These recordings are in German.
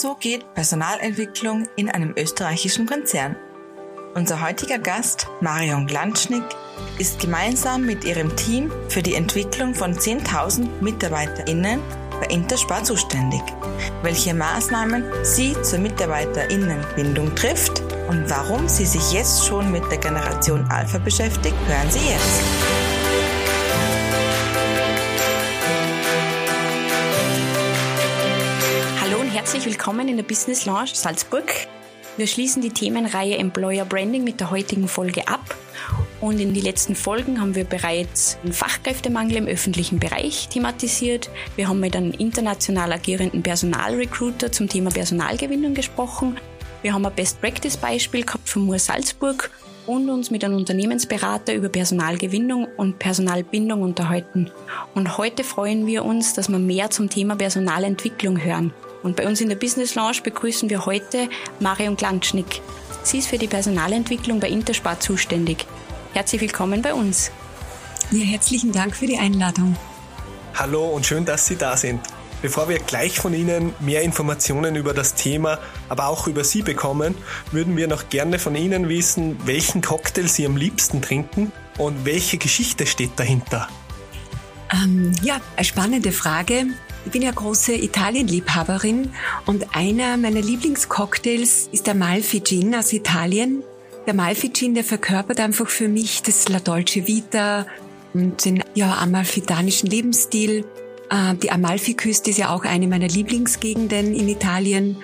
So geht Personalentwicklung in einem österreichischen Konzern. Unser heutiger Gast, Marion Glanschnick, ist gemeinsam mit ihrem Team für die Entwicklung von 10.000 MitarbeiterInnen bei Interspar zuständig. Welche Maßnahmen sie zur MitarbeiterInnenbindung trifft und warum sie sich jetzt schon mit der Generation Alpha beschäftigt, hören Sie jetzt. Willkommen in der Business Lounge Salzburg. Wir schließen die Themenreihe Employer Branding mit der heutigen Folge ab. Und in den letzten Folgen haben wir bereits den Fachkräftemangel im öffentlichen Bereich thematisiert. Wir haben mit einem international agierenden Personalrecruiter zum Thema Personalgewinnung gesprochen. Wir haben ein Best-Practice-Beispiel gehabt von Moor Salzburg und uns mit einem Unternehmensberater über Personalgewinnung und Personalbindung unterhalten. Und heute freuen wir uns, dass wir mehr zum Thema Personalentwicklung hören. Und bei uns in der Business Lounge begrüßen wir heute Marion Glanschnick. Sie ist für die Personalentwicklung bei Interspar zuständig. Herzlich willkommen bei uns. Ja, herzlichen Dank für die Einladung. Hallo und schön, dass Sie da sind. Bevor wir gleich von Ihnen mehr Informationen über das Thema, aber auch über Sie bekommen, würden wir noch gerne von Ihnen wissen, welchen Cocktail Sie am liebsten trinken und welche Geschichte steht dahinter. Ähm, ja, eine spannende Frage. Ich bin ja große Italienliebhaberin und einer meiner Lieblingscocktails ist der Malfi Gin aus Italien. Der Malfi Gin, der verkörpert einfach für mich das La Dolce Vita und den ja, amalfitanischen Lebensstil. Äh, die Amalfiküste ist ja auch eine meiner Lieblingsgegenden in Italien.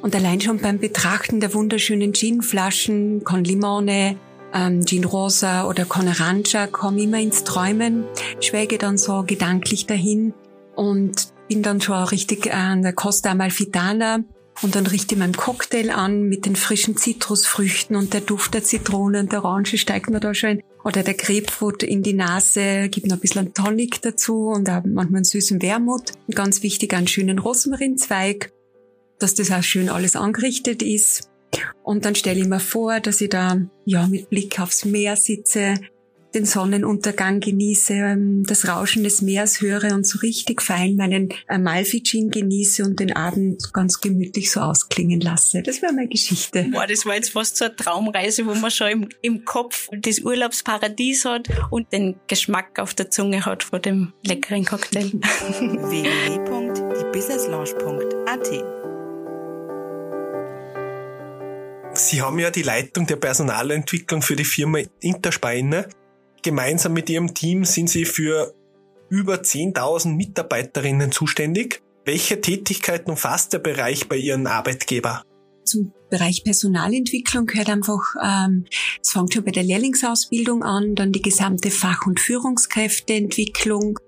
Und allein schon beim Betrachten der wunderschönen Ginflaschen, Con Limone, ähm, Gin Rosa oder Con Arancia komme ich immer ins Träumen, schwelge dann so gedanklich dahin und bin dann schon richtig an der Costa Amalfitana und dann richte ich meinen Cocktail an mit den frischen Zitrusfrüchten und der Duft der Zitrone und der Orange steigt mir da schon oder der Grapefruit in die Nase, gibt noch ein bisschen Tonic dazu und auch manchmal einen süßen Wermut. Und ganz wichtig, einen schönen Rosmarinzweig, dass das auch schön alles angerichtet ist. Und dann stelle ich mir vor, dass ich da ja mit Blick aufs Meer sitze, den Sonnenuntergang genieße, ähm, das Rauschen des Meeres höre und so richtig fein meinen Amalfi-Gin genieße und den Abend ganz gemütlich so ausklingen lasse. Das wäre meine Geschichte. Boah, das war jetzt fast so eine Traumreise, wo man schon im, im Kopf das Urlaubsparadies hat und den Geschmack auf der Zunge hat von dem leckeren Cocktail. www.diebusinesslounge.at Sie haben ja die Leitung der Personalentwicklung für die Firma Interspar inne. Gemeinsam mit Ihrem Team sind Sie für über 10.000 Mitarbeiterinnen zuständig. Welche Tätigkeiten umfasst der Bereich bei Ihren Arbeitgeber? Zum Bereich Personalentwicklung gehört einfach, ähm, es fängt schon bei der Lehrlingsausbildung an, dann die gesamte Fach- und Führungskräfteentwicklung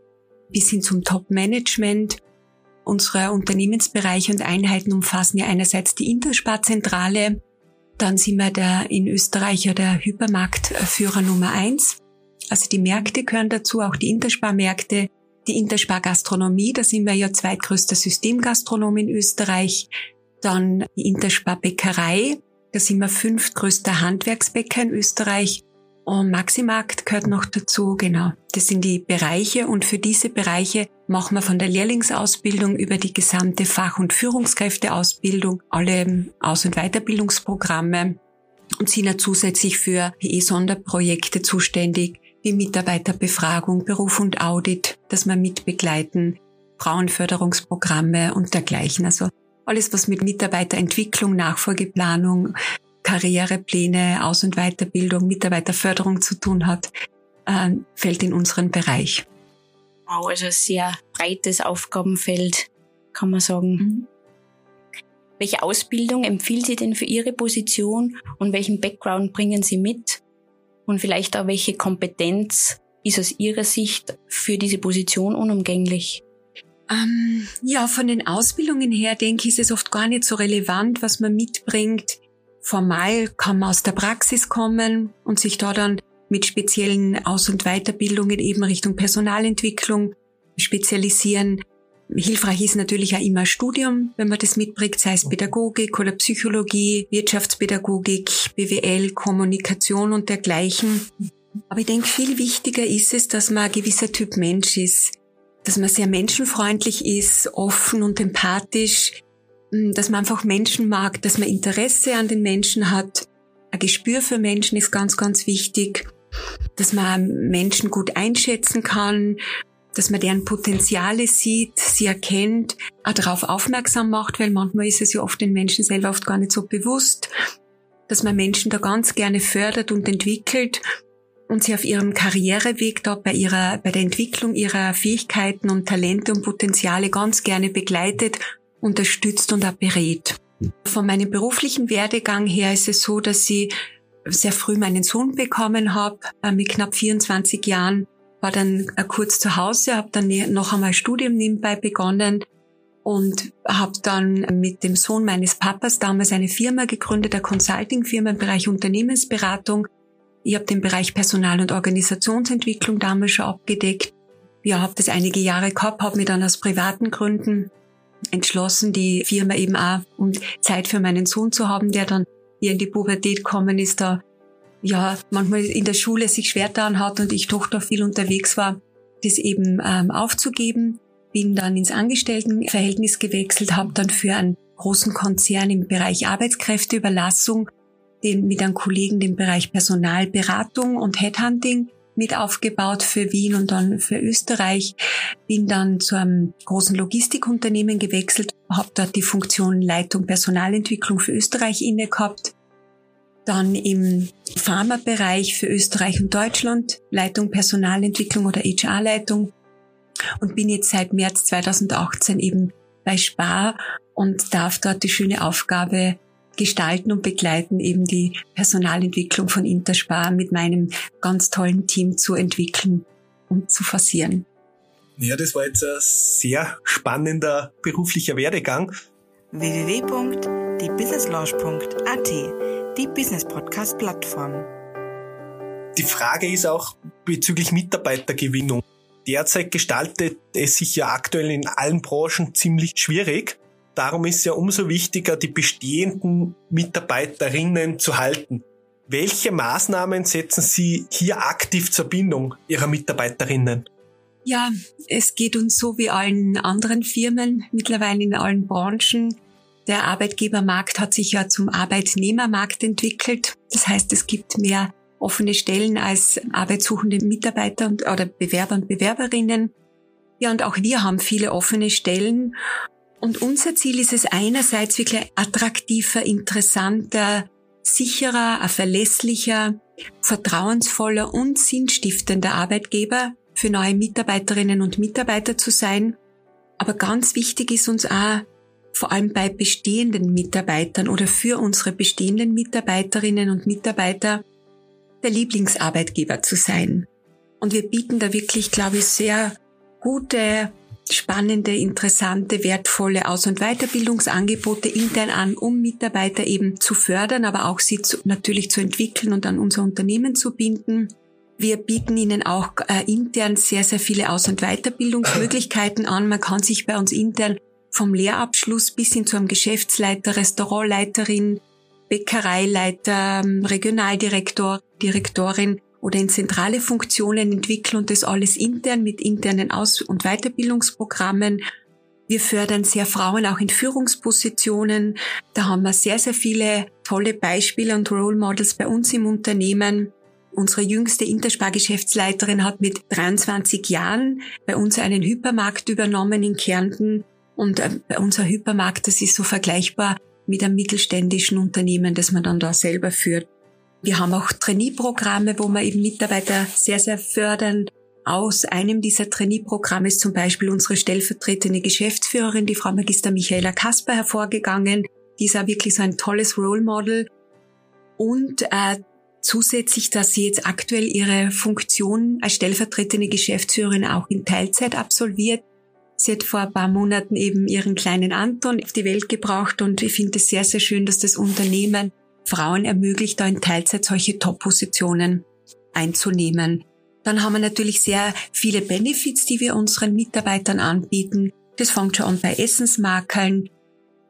bis hin zum Top-Management. Unsere Unternehmensbereiche und Einheiten umfassen ja einerseits die Intersparzentrale, dann sind wir der in Österreich ja der Hypermarktführer Nummer eins. Also die Märkte gehören dazu, auch die Intersparmärkte, die Interspar-Gastronomie, da sind wir ja zweitgrößter Systemgastronom in Österreich. Dann die Interspar-Bäckerei, da sind wir fünftgrößter Handwerksbäcker in Österreich. Und Maximarkt gehört noch dazu, genau. Das sind die Bereiche und für diese Bereiche machen wir von der Lehrlingsausbildung über die gesamte Fach- und Führungskräfteausbildung alle Aus- und Weiterbildungsprogramme und sind ja zusätzlich für PE-Sonderprojekte zuständig, wie Mitarbeiterbefragung, Beruf und Audit, das wir mitbegleiten, Frauenförderungsprogramme und dergleichen. Also alles, was mit Mitarbeiterentwicklung, Nachfolgeplanung, Karrierepläne, Aus- und Weiterbildung, Mitarbeiterförderung zu tun hat, äh, fällt in unseren Bereich. Wow, also ein sehr breites Aufgabenfeld, kann man sagen. Mhm. Welche Ausbildung empfiehlt Sie denn für Ihre Position und welchen Background bringen Sie mit? Und vielleicht auch welche Kompetenz ist aus Ihrer Sicht für diese Position unumgänglich? Ähm, ja, von den Ausbildungen her denke ich, ist es oft gar nicht so relevant, was man mitbringt. Formal kann man aus der Praxis kommen und sich da dann mit speziellen Aus- und Weiterbildungen eben Richtung Personalentwicklung spezialisieren. Hilfreich ist natürlich auch immer Studium, wenn man das mitbringt, sei es Pädagogik oder Psychologie, Wirtschaftspädagogik, BWL, Kommunikation und dergleichen. Aber ich denke, viel wichtiger ist es, dass man ein gewisser Typ Mensch ist, dass man sehr menschenfreundlich ist, offen und empathisch, hm, dass man einfach Menschen mag, dass man Interesse an den Menschen hat. Ein Gespür für Menschen ist ganz, ganz wichtig, dass man Menschen gut einschätzen kann, dass man deren Potenziale sieht, sie erkennt, auch darauf aufmerksam macht, weil manchmal ist es ja oft den Menschen selber oft gar nicht so bewusst, dass man Menschen da ganz gerne fördert und entwickelt und sie auf ihrem Karriereweg da bei ihrer, bei der Entwicklung ihrer Fähigkeiten und Talente und Potenziale ganz gerne begleitet, unterstützt und auch berät. Von meinem beruflichen Werdegang her ist es so, dass ich sehr früh meinen Sohn bekommen habe, äh, mit knapp 24 Jahren war dann äh, kurz zu Hause, habe dann noch einmal Studium nebenbei begonnen und habe dann mit dem Sohn meines Papas damals eine Firma gegründet, eine Consulting-Firma im Bereich Unternehmensberatung. Ich habe den Bereich Personal- und Organisationsentwicklung damals schon abgedeckt. Ja, habe das einige Jahre gehabt, habe mich dann aus privaten Gründen entschlossen, die Firma eben auch, um Zeit für meinen Sohn zu haben, der dann hier in die Pubertät gekommen ist, da ja, manchmal in der Schule sich schwer getan hat und ich doch da viel unterwegs war, das eben ähm, aufzugeben. Bin dann ins Angestelltenverhältnis gewechselt, habe dann für einen großen Konzern im Bereich Arbeitskräfteüberlassung den mit einem Kollegen den Bereich Personalberatung und Headhunting mit aufgebaut für Wien und dann für Österreich. Bin dann zu einem großen Logistikunternehmen gewechselt, habe dort die Funktion Leitung Personalentwicklung für Österreich inne gehabt dann im Pharmabereich für Österreich und Deutschland, Leitung Personalentwicklung oder HR-Leitung und bin jetzt seit März 2018 eben bei Spar und darf dort die schöne Aufgabe gestalten und begleiten, eben die Personalentwicklung von Interspar mit meinem ganz tollen Team zu entwickeln und zu forcieren. Ja, das war jetzt ein sehr spannender beruflicher Werdegang. www.diebusinesslaunch.at die Business Podcast Plattform. Die Frage ist auch bezüglich Mitarbeitergewinnung. Derzeit gestaltet es sich ja aktuell in allen Branchen ziemlich schwierig. Darum ist es ja umso wichtiger, die bestehenden Mitarbeiterinnen zu halten. Welche Maßnahmen setzen Sie hier aktiv zur Bindung Ihrer Mitarbeiterinnen? Ja, es geht uns so wie allen anderen Firmen, mittlerweile in allen Branchen. Der Arbeitgebermarkt hat sich ja zum Arbeitnehmermarkt entwickelt. Das heißt, es gibt mehr offene Stellen als arbeitssuchende Mitarbeiter und, oder Bewerber und Bewerberinnen. Ja, und auch wir haben viele offene Stellen. Und unser Ziel ist es einerseits wirklich attraktiver, interessanter, sicherer, verlässlicher, vertrauensvoller und sinnstiftender Arbeitgeber für neue Mitarbeiterinnen und Mitarbeiter zu sein. Aber ganz wichtig ist uns auch, vor allem bei bestehenden Mitarbeitern oder für unsere bestehenden Mitarbeiterinnen und Mitarbeiter der Lieblingsarbeitgeber zu sein. Und wir bieten da wirklich, glaube ich, sehr gute, spannende, interessante, wertvolle Aus- und Weiterbildungsangebote intern an, um Mitarbeiter eben zu fördern, aber auch sie zu, natürlich zu entwickeln und an unser Unternehmen zu binden. Wir bieten Ihnen auch äh, intern sehr, sehr viele Aus- und Weiterbildungsmöglichkeiten an. Man kann sich bei uns intern vom Lehrabschluss bis hin zu einem Geschäftsleiter, Restaurantleiterin, Bäckereileiter, ähm, Regionaldirektor, Direktorin oder in zentrale Funktionen entwickeln und das alles intern mit internen Aus- und Weiterbildungsprogrammen. Wir fördern sehr Frauen auch in Führungspositionen. Da haben wir sehr, sehr viele tolle Beispiele und Role Models bei uns im Unternehmen. Unsere jüngste Interspar-Geschäftsleiterin hat mit 23 Jahren bei uns einen Hypermarkt übernommen in Kärnten und äh, unser Hypermarkt, das ist so vergleichbar mit einem mittelständischen Unternehmen, das man dann da selber führt. Wir haben auch Trainee-Programme, wo wir eben Mitarbeiter sehr, sehr fördern. Aus einem dieser Trainee-Programme ist zum Beispiel unsere stellvertretende Geschäftsführerin, die Frau Magister Michaela Kasper, hervorgegangen. Die ist auch wirklich so ein tolles Role Model. Und äh, zusätzlich, dass sie jetzt aktuell ihre Funktion als stellvertretende Geschäftsführerin auch in Teilzeit absolviert, Sie hat vor ein paar Monaten eben ihren kleinen Anton auf die Welt gebracht und ich finde es sehr, sehr schön, dass das Unternehmen Frauen ermöglicht, da in Teilzeit solche Top-Positionen einzunehmen. Dann haben wir natürlich sehr viele Benefits, die wir unseren Mitarbeitern anbieten. Das fängt schon an bei Essensmakeln,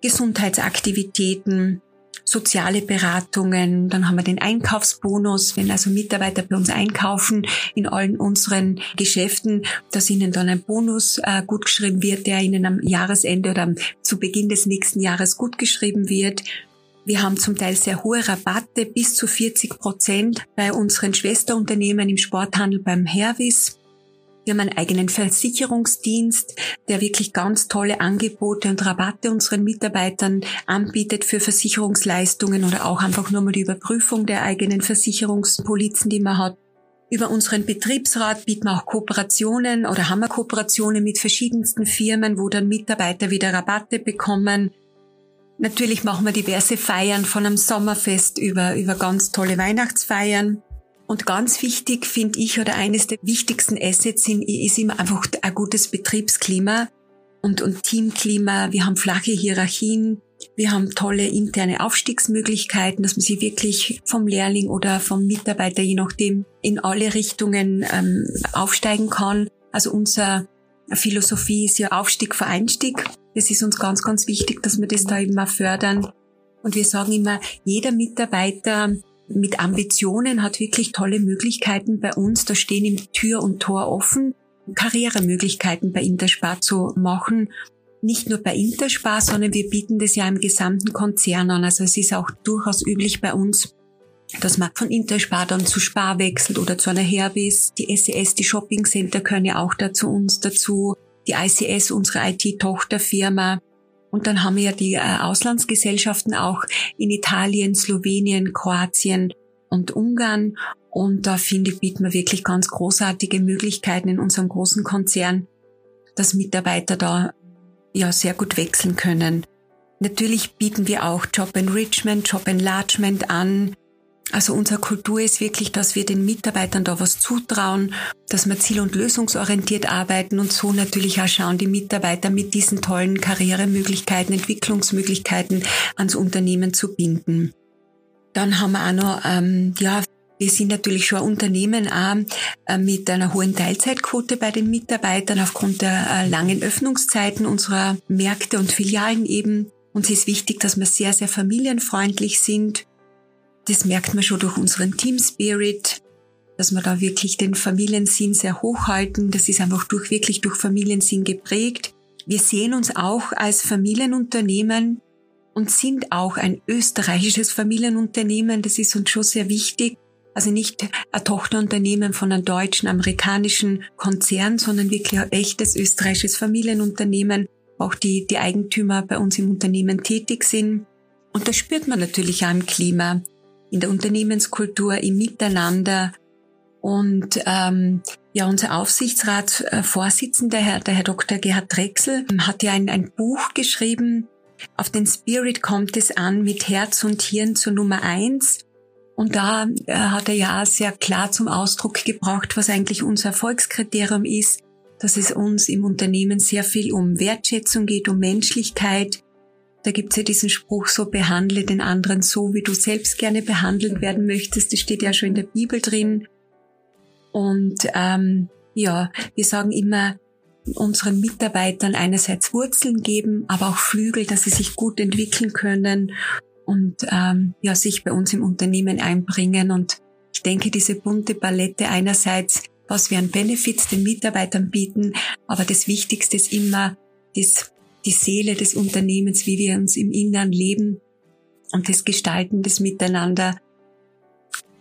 Gesundheitsaktivitäten, soziale Beratungen, dann haben wir den Einkaufsbonus, wenn also Mitarbeiter bei uns einkaufen in allen unseren Geschäften, dass ihnen dann ein Bonus äh, gutgeschrieben wird, der ihnen am Jahresende oder zu Beginn des nächsten Jahres gutgeschrieben wird. Wir haben zum Teil sehr hohe Rabatte, bis zu 40 Prozent bei unseren Schwesterunternehmen im Sporthandel beim Hervis. Wir haben einen eigenen Versicherungsdienst, der wirklich ganz tolle Angebote und Rabatte unseren Mitarbeitern anbietet für Versicherungsleistungen oder auch einfach nur mal die Überprüfung der eigenen Versicherungspolizen, die man hat. Über unseren Betriebsrat bieten wir auch Kooperationen oder haben wir Kooperationen mit verschiedensten Firmen, wo dann Mitarbeiter wieder Rabatte bekommen. Natürlich machen wir diverse Feiern von einem Sommerfest über, über ganz tolle Weihnachtsfeiern. Und ganz wichtig finde ich oder eines der wichtigsten Assets sind, ist immer einfach ein gutes Betriebsklima und, und Teamklima. Wir haben flache Hierarchien. Wir haben tolle interne Aufstiegsmöglichkeiten, dass man sich wirklich vom Lehrling oder vom Mitarbeiter, je nachdem, in alle Richtungen ähm, aufsteigen kann. Also unsere Philosophie ist ja Aufstieg vor Einstieg. Das ist uns ganz, ganz wichtig, dass wir das da immer fördern. Und wir sagen immer, jeder Mitarbeiter mit Ambitionen hat wirklich tolle Möglichkeiten bei uns. Da stehen ihm Tür und Tor offen, Karrieremöglichkeiten bei Interspar zu machen. Nicht nur bei Interspar, sondern wir bieten das ja im gesamten Konzern an. Also es ist auch durchaus üblich bei uns, dass man von Interspar dann zu Spar wechselt oder zu einer Hervis. Die SES, die Shopping Center können ja auch da zu uns dazu. Die ICS, unsere IT-Tochterfirma. Und dann haben wir ja die äh, Auslandsgesellschaften auch in Italien, Slowenien, Kroatien und Ungarn. Und da finde ich, bieten wir wirklich ganz großartige Möglichkeiten in unserem großen Konzern, dass Mitarbeiter da ja sehr gut wechseln können. Natürlich bieten wir auch Job Enrichment, Job Enlargement an. Also unsere Kultur ist wirklich, dass wir den Mitarbeitern da was zutrauen, dass wir ziel- und lösungsorientiert arbeiten und so natürlich auch schauen, die Mitarbeiter mit diesen tollen Karrieremöglichkeiten, Entwicklungsmöglichkeiten ans Unternehmen zu binden. Dann haben wir auch noch, ähm, ja, wir sind natürlich schon ein Unternehmen auch äh, mit einer hohen Teilzeitquote bei den Mitarbeitern aufgrund der äh, langen Öffnungszeiten unserer Märkte und Filialen eben. Uns ist wichtig, dass wir sehr, sehr familienfreundlich sind das merkt man schon durch unseren Team Spirit, dass wir da wirklich den Familiensinn sehr hoch halten. Das ist einfach durch, wirklich durch Familiensinn geprägt. Wir sehen uns auch als Familienunternehmen und sind auch ein österreichisches Familienunternehmen. Das ist uns schon sehr wichtig. Also nicht ein Tochterunternehmen von einem deutschen, amerikanischen Konzern, sondern wirklich ein echtes österreichisches Familienunternehmen. Auch die, die Eigentümer bei uns im Unternehmen tätig sind. Und das spürt man natürlich auch im Klima in der Unternehmenskultur, im Miteinander. Und ähm, ja, unser Aufsichtsratsvorsitzender, Herr, der Herr Dr. Gerhard Drechsel, hat ja ein, ein Buch geschrieben, auf den Spirit kommt es an mit Herz und Hirn zur Nummer eins. Und da äh, hat er ja sehr klar zum Ausdruck gebracht, was eigentlich unser Erfolgskriterium ist, dass es uns im Unternehmen sehr viel um Wertschätzung geht, um Menschlichkeit, da gibt's ja diesen Spruch, so behandle den anderen so, wie du selbst gerne behandelt werden möchtest. Das steht ja schon in der Bibel drin. Und ähm, ja, wir sagen immer unseren Mitarbeitern einerseits Wurzeln geben, aber auch Flügel, dass sie sich gut entwickeln können und ähm, ja sich bei uns im Unternehmen einbringen. Und ich denke, diese bunte Palette einerseits, was wir an Benefits den Mitarbeitern bieten, aber das Wichtigste ist immer das die Seele des Unternehmens, wie wir uns im Innern leben und das Gestalten des Miteinander.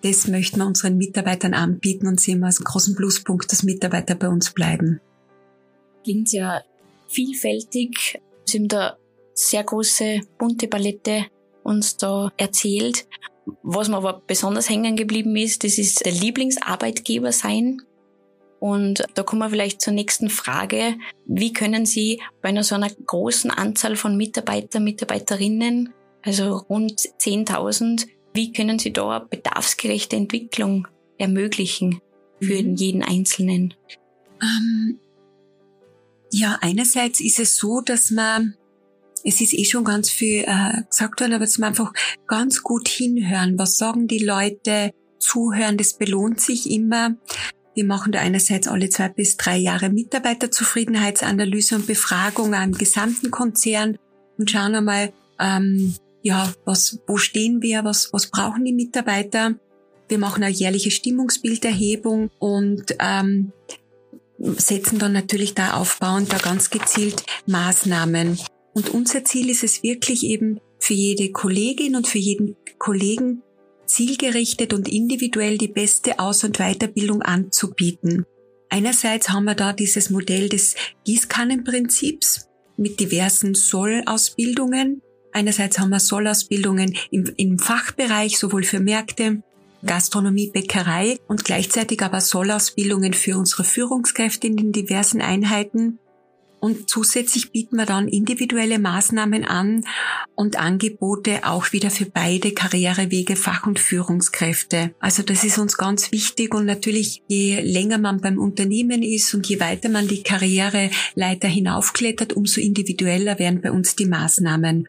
Das möchten wir unseren Mitarbeitern anbieten und sehen wir als großen Pluspunkt, dass Mitarbeiter bei uns bleiben. Klingt ja vielfältig. Sie haben da sehr große, bunte Palette uns da erzählt. Was mir aber besonders hängen geblieben ist, das ist der Lieblingsarbeitgeber sein. Und da kommen wir vielleicht zur nächsten Frage. Wie können Sie bei einer so einer großen Anzahl von Mitarbeitern, Mitarbeiterinnen, also rund 10.000, wie können Sie da bedarfsgerechte Entwicklung ermöglichen für mhm. jeden Einzelnen? Ähm, ja, einerseits ist es so, dass man es ist eh schon ganz viel äh, gesagt worden, aber dass man einfach ganz gut hinhören. Was sagen die Leute? Zuhören, das belohnt sich immer. Wir machen da einerseits alle zwei bis drei Jahre Mitarbeiterzufriedenheitsanalyse und Befragung am gesamten Konzern und schauen einmal, ähm, ja, was, wo stehen wir, was, was brauchen die Mitarbeiter. Wir machen eine jährliche Stimmungsbilderhebung und ähm, setzen dann natürlich da aufbauend da ganz gezielt Maßnahmen. Und unser Ziel ist es wirklich eben für jede Kollegin und für jeden Kollegen zielgerichtet und individuell die beste Aus- und Weiterbildung anzubieten. Einerseits haben wir da dieses Modell des Gießkannenprinzips mit diversen Sollausbildungen. Einerseits haben wir Sollausbildungen im, im Fachbereich, sowohl für Märkte, Gastronomie, Bäckerei und gleichzeitig aber Sollausbildungen für unsere Führungskräfte in den diversen Einheiten. Und zusätzlich bieten wir dann individuelle Maßnahmen an und Angebote auch wieder für beide Karrierewege, Fach- und Führungskräfte. Also das ist uns ganz wichtig und natürlich je länger man beim Unternehmen ist und je weiter man die Karriereleiter hinaufklettert, umso individueller werden bei uns die Maßnahmen.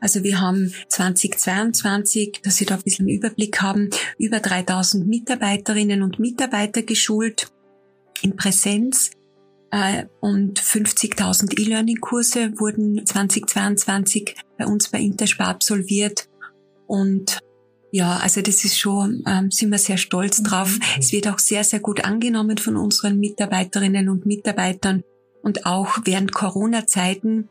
Also wir haben 2022, dass Sie da ein bisschen einen Überblick haben, über 3000 Mitarbeiterinnen und Mitarbeiter geschult in Präsenz und 50.000 E-Learning-Kurse wurden 2022 bei uns bei Interspar absolviert. Und ja, also das ist schon, ähm, sind wir sehr stolz drauf. Mhm. Es wird auch sehr, sehr gut angenommen von unseren Mitarbeiterinnen und Mitarbeitern. Und auch während Corona-Zeiten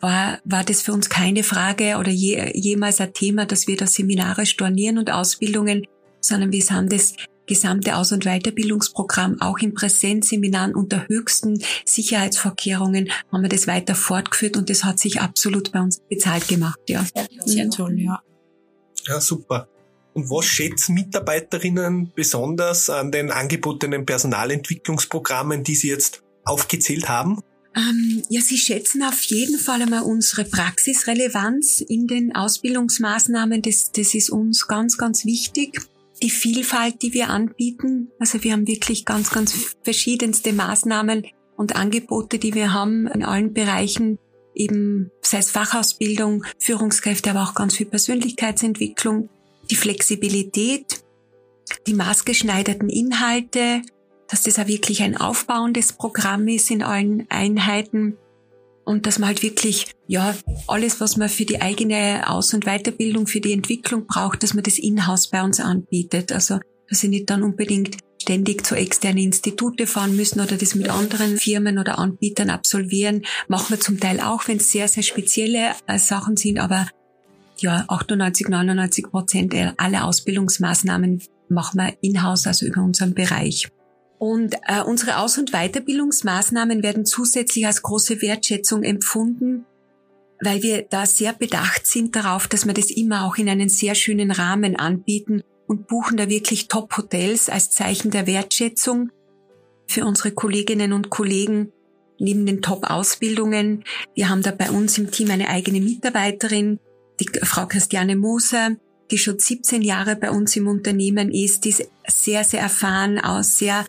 war, war das für uns keine Frage oder je, jemals ein Thema, dass wir da Seminare stornieren und Ausbildungen, sondern wir haben das gesamte Aus- und Weiterbildungsprogramm auch in Präsenzseminaren unter höchsten Sicherheitsvorkehrungen haben wir das weiter fortgeführt und das hat sich absolut bei uns bezahlt gemacht, ja. Sehr toll, ja. Ja, super. Und was schätzen Mitarbeiterinnen besonders an den angebotenen Personalentwicklungsprogrammen, die Sie jetzt aufgezählt haben? Ähm, ja, Sie schätzen auf jeden Fall einmal unsere Praxisrelevanz in den Ausbildungsmaßnahmen. Das, das ist uns ganz, ganz wichtig die Vielfalt, die wir anbieten. Also wir haben wirklich ganz, ganz verschiedenste Maßnahmen und Angebote, die wir haben in allen Bereichen, eben sei es Fachausbildung, Führungskräfte, aber auch ganz viel Persönlichkeitsentwicklung, die Flexibilität, die maßgeschneiderten Inhalte, dass das auch wirklich ein aufbauendes Programm ist in allen Einheiten und dass man halt wirklich, ja, alles, was man für die eigene Aus- und Weiterbildung, für die Entwicklung braucht, dass man das in-house bei uns anbietet. Also, dass sie nicht dann unbedingt ständig zu externen Institute fahren müssen oder das mit anderen Firmen oder Anbietern absolvieren. Machen wir zum Teil auch, wenn es sehr, sehr spezielle äh, Sachen sind, aber ja, 98, 99 Prozent aller Ausbildungsmaßnahmen machen wir in-house, also über unseren Bereich. Und äh, unsere Aus- und Weiterbildungsmaßnahmen werden zusätzlich als große Wertschätzung empfunden, weil wir da sehr bedacht sind darauf, dass wir das immer auch in einen sehr schönen Rahmen anbieten und buchen da wirklich Top-Hotels als Zeichen der Wertschätzung für unsere Kolleginnen und Kollegen neben den Top-Ausbildungen. Wir haben da bei uns im Team eine eigene Mitarbeiterin, die Frau Christiane Moser, die schon 17 Jahre bei uns im Unternehmen ist, die ist sehr, sehr erfahren, aus sehr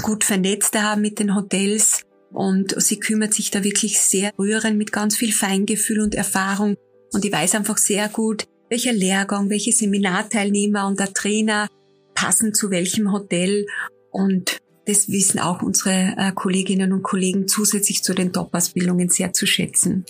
gut vernetzt da mit den Hotels. Und sie kümmert sich da wirklich sehr rührend mit ganz viel Feingefühl und Erfahrung. Und ich weiß einfach sehr gut, welcher Lehrgang, welche Seminarteilnehmer und der Trainer passen zu welchem Hotel. Und das wissen auch unsere äh, Kolleginnen und Kollegen zusätzlich zu den Top-Ausbildungen sehr zu schätzen.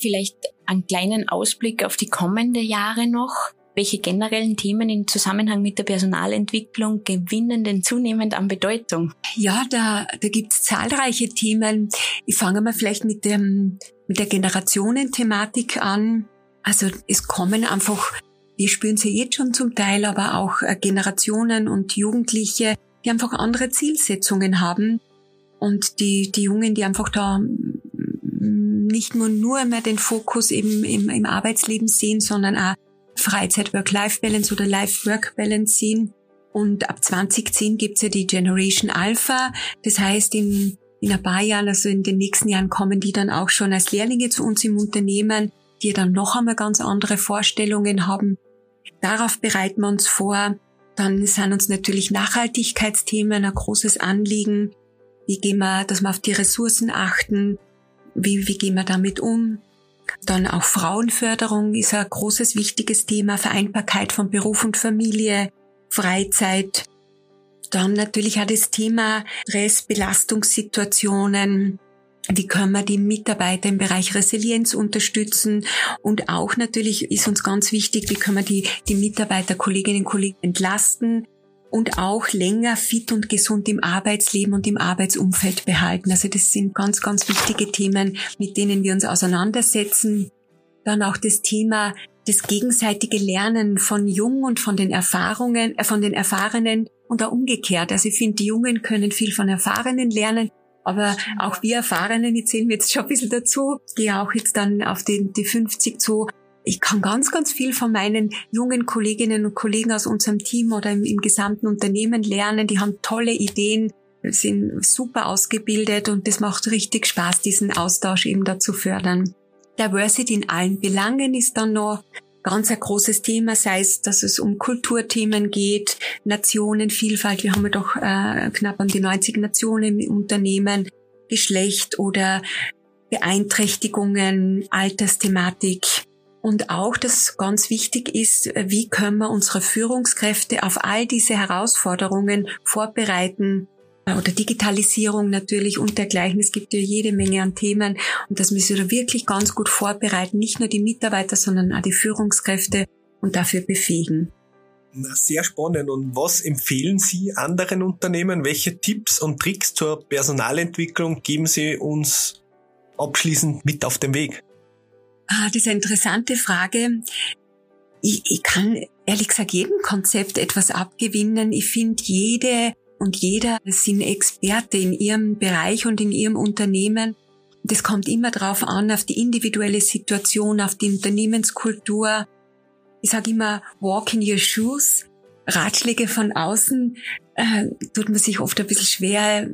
Vielleicht einen kleinen Ausblick auf die kommende Jahre noch welche generellen Themen im Zusammenhang mit der Personalentwicklung gewinnen denn zunehmend an Bedeutung? Ja, da, da gibt es zahlreiche Themen. Ich fange mal vielleicht mit, dem, mit der Generationenthematik an. Also es kommen einfach, wir spüren sie jetzt schon zum Teil, aber auch äh, Generationen und Jugendliche, die einfach andere Zielsetzungen haben. Und die, die Jungen, die einfach da nicht nur, nur mehr den Fokus eben im, im Arbeitsleben sehen, sondern auch Freizeit-Work-Life-Balance oder Life-Work-Balance sehen. Und ab 2010 gibt's ja die Generation Alpha. Das heißt, in, in ein paar Jahren, also in den nächsten Jahren, kommen die dann auch schon als Lehrlinge zu uns im Unternehmen, die dann noch einmal ganz andere Vorstellungen haben. Darauf bereiten wir uns vor. Dann sind uns natürlich Nachhaltigkeitsthemen ein großes Anliegen. Wie gehen wir, dass wir auf die Ressourcen achten? Wie, wie gehen wir damit um? Dann auch Frauenförderung ist ein großes, wichtiges Thema, Vereinbarkeit von Beruf und Familie, Freizeit. Dann natürlich auch das Thema Stress, Belastungssituationen, wie können wir die Mitarbeiter im Bereich Resilienz unterstützen? Und auch natürlich ist uns ganz wichtig, wie können wir die, die Mitarbeiter, Kolleginnen und Kollegen entlasten und auch länger fit und gesund im Arbeitsleben und im Arbeitsumfeld behalten. Also das sind ganz, ganz wichtige Themen, mit denen wir uns auseinandersetzen. Dann auch das Thema das gegenseitige Lernen von Jung und von den Erfahrungen, äh, von den Erfahrenen und auch umgekehrt. Also ich finde, die Jungen können viel von Erfahrenen lernen, aber auch wir Erfahrenen, jetzt sehen wir jetzt schon ein bisschen dazu, gehe auch jetzt dann auf die, die 50 zu. Ich kann ganz, ganz viel von meinen jungen Kolleginnen und Kollegen aus unserem Team oder im, im gesamten Unternehmen lernen. Die haben tolle Ideen, sind super ausgebildet und das macht richtig Spaß, diesen Austausch eben dazu fördern. Diversity in allen Belangen ist dann noch ganz ein großes Thema, sei es, dass es um Kulturthemen geht, Nationenvielfalt. Wir haben ja doch äh, knapp an die 90 Nationen im Unternehmen, Geschlecht oder Beeinträchtigungen, Altersthematik. Und auch, dass ganz wichtig ist, wie können wir unsere Führungskräfte auf all diese Herausforderungen vorbereiten, oder Digitalisierung natürlich und dergleichen. Es gibt ja jede Menge an Themen und das müssen wir wirklich ganz gut vorbereiten, nicht nur die Mitarbeiter, sondern auch die Führungskräfte und dafür befähigen. Na, sehr spannend. Und was empfehlen Sie anderen Unternehmen? Welche Tipps und Tricks zur Personalentwicklung geben Sie uns abschließend mit auf den Weg? Ah, das ist eine interessante Frage. Ich, ich kann ehrlich gesagt jedem Konzept etwas abgewinnen. Ich finde, jede und jeder sind Experte in ihrem Bereich und in ihrem Unternehmen. Das kommt immer darauf an, auf die individuelle Situation, auf die Unternehmenskultur. Ich sage immer, walk in your shoes. Ratschläge von außen äh, tut man sich oft ein bisschen schwer.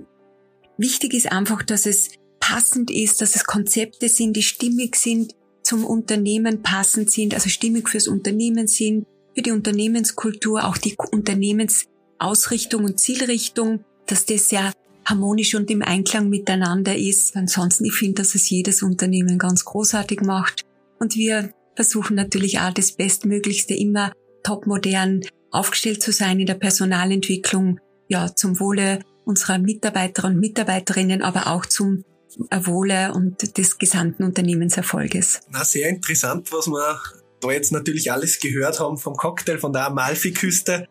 Wichtig ist einfach, dass es passend ist, dass es Konzepte sind, die stimmig sind, zum Unternehmen passend sind, also stimmig fürs Unternehmen sind, für die Unternehmenskultur, auch die Unternehmens Ausrichtung und Zielrichtung, dass das sehr harmonisch und im Einklang miteinander ist. Ansonsten, ich finde, dass es jedes Unternehmen ganz großartig macht. Und wir versuchen natürlich auch das Bestmöglichste immer topmodern aufgestellt zu sein in der Personalentwicklung, ja, zum Wohle unserer Mitarbeiter und Mitarbeiterinnen, aber auch zum Wohle und des gesamten Unternehmenserfolges. Na, sehr interessant, was wir da jetzt natürlich alles gehört haben vom Cocktail von der Amalfi-Küste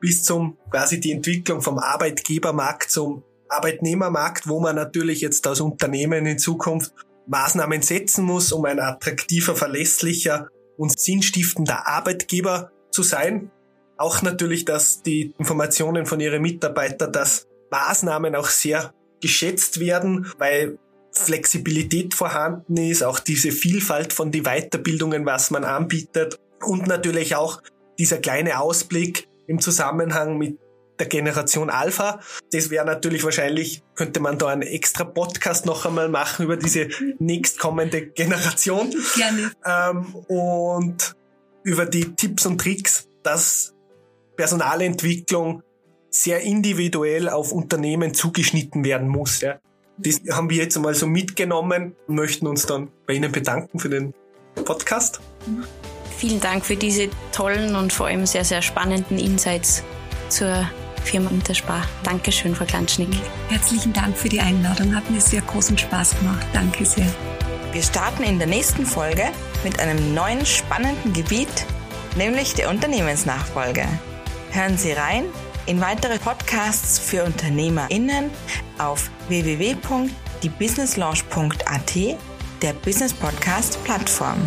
bis zum quasi die Entwicklung vom Arbeitgebermarkt zum Arbeitnehmermarkt, wo man natürlich jetzt als Unternehmen in Zukunft Maßnahmen setzen muss, um ein attraktiver, verlässlicher und sinnstiftender Arbeitgeber zu sein. Auch natürlich, dass die Informationen von ihren Mitarbeitern, dass Maßnahmen auch sehr geschätzt werden, weil Flexibilität vorhanden ist, auch diese Vielfalt von die Weiterbildungen, was man anbietet und natürlich auch dieser kleine Ausblick, im Zusammenhang mit der Generation Alpha. Das wäre natürlich wahrscheinlich, könnte man da einen extra Podcast noch einmal machen über diese nächstkommende Generation. Gerne. Ähm, und über die Tipps und Tricks, dass Personalentwicklung sehr individuell auf Unternehmen zugeschnitten werden muss. Ja. Das haben wir jetzt einmal so mitgenommen und möchten uns dann bei Ihnen bedanken für den Podcast. Vielen Dank für diese tollen und vor allem sehr, sehr spannenden Insights zur Firma Interspar. Dankeschön, Frau Klanschnick. Herzlichen Dank für die Einladung. Hat mir sehr großen Spaß gemacht. Danke sehr. Wir starten in der nächsten Folge mit einem neuen spannenden Gebiet, nämlich der Unternehmensnachfolge. Hören Sie rein in weitere Podcasts für UnternehmerInnen auf www.diebusinesslaunch.at, der Business Podcast Plattform.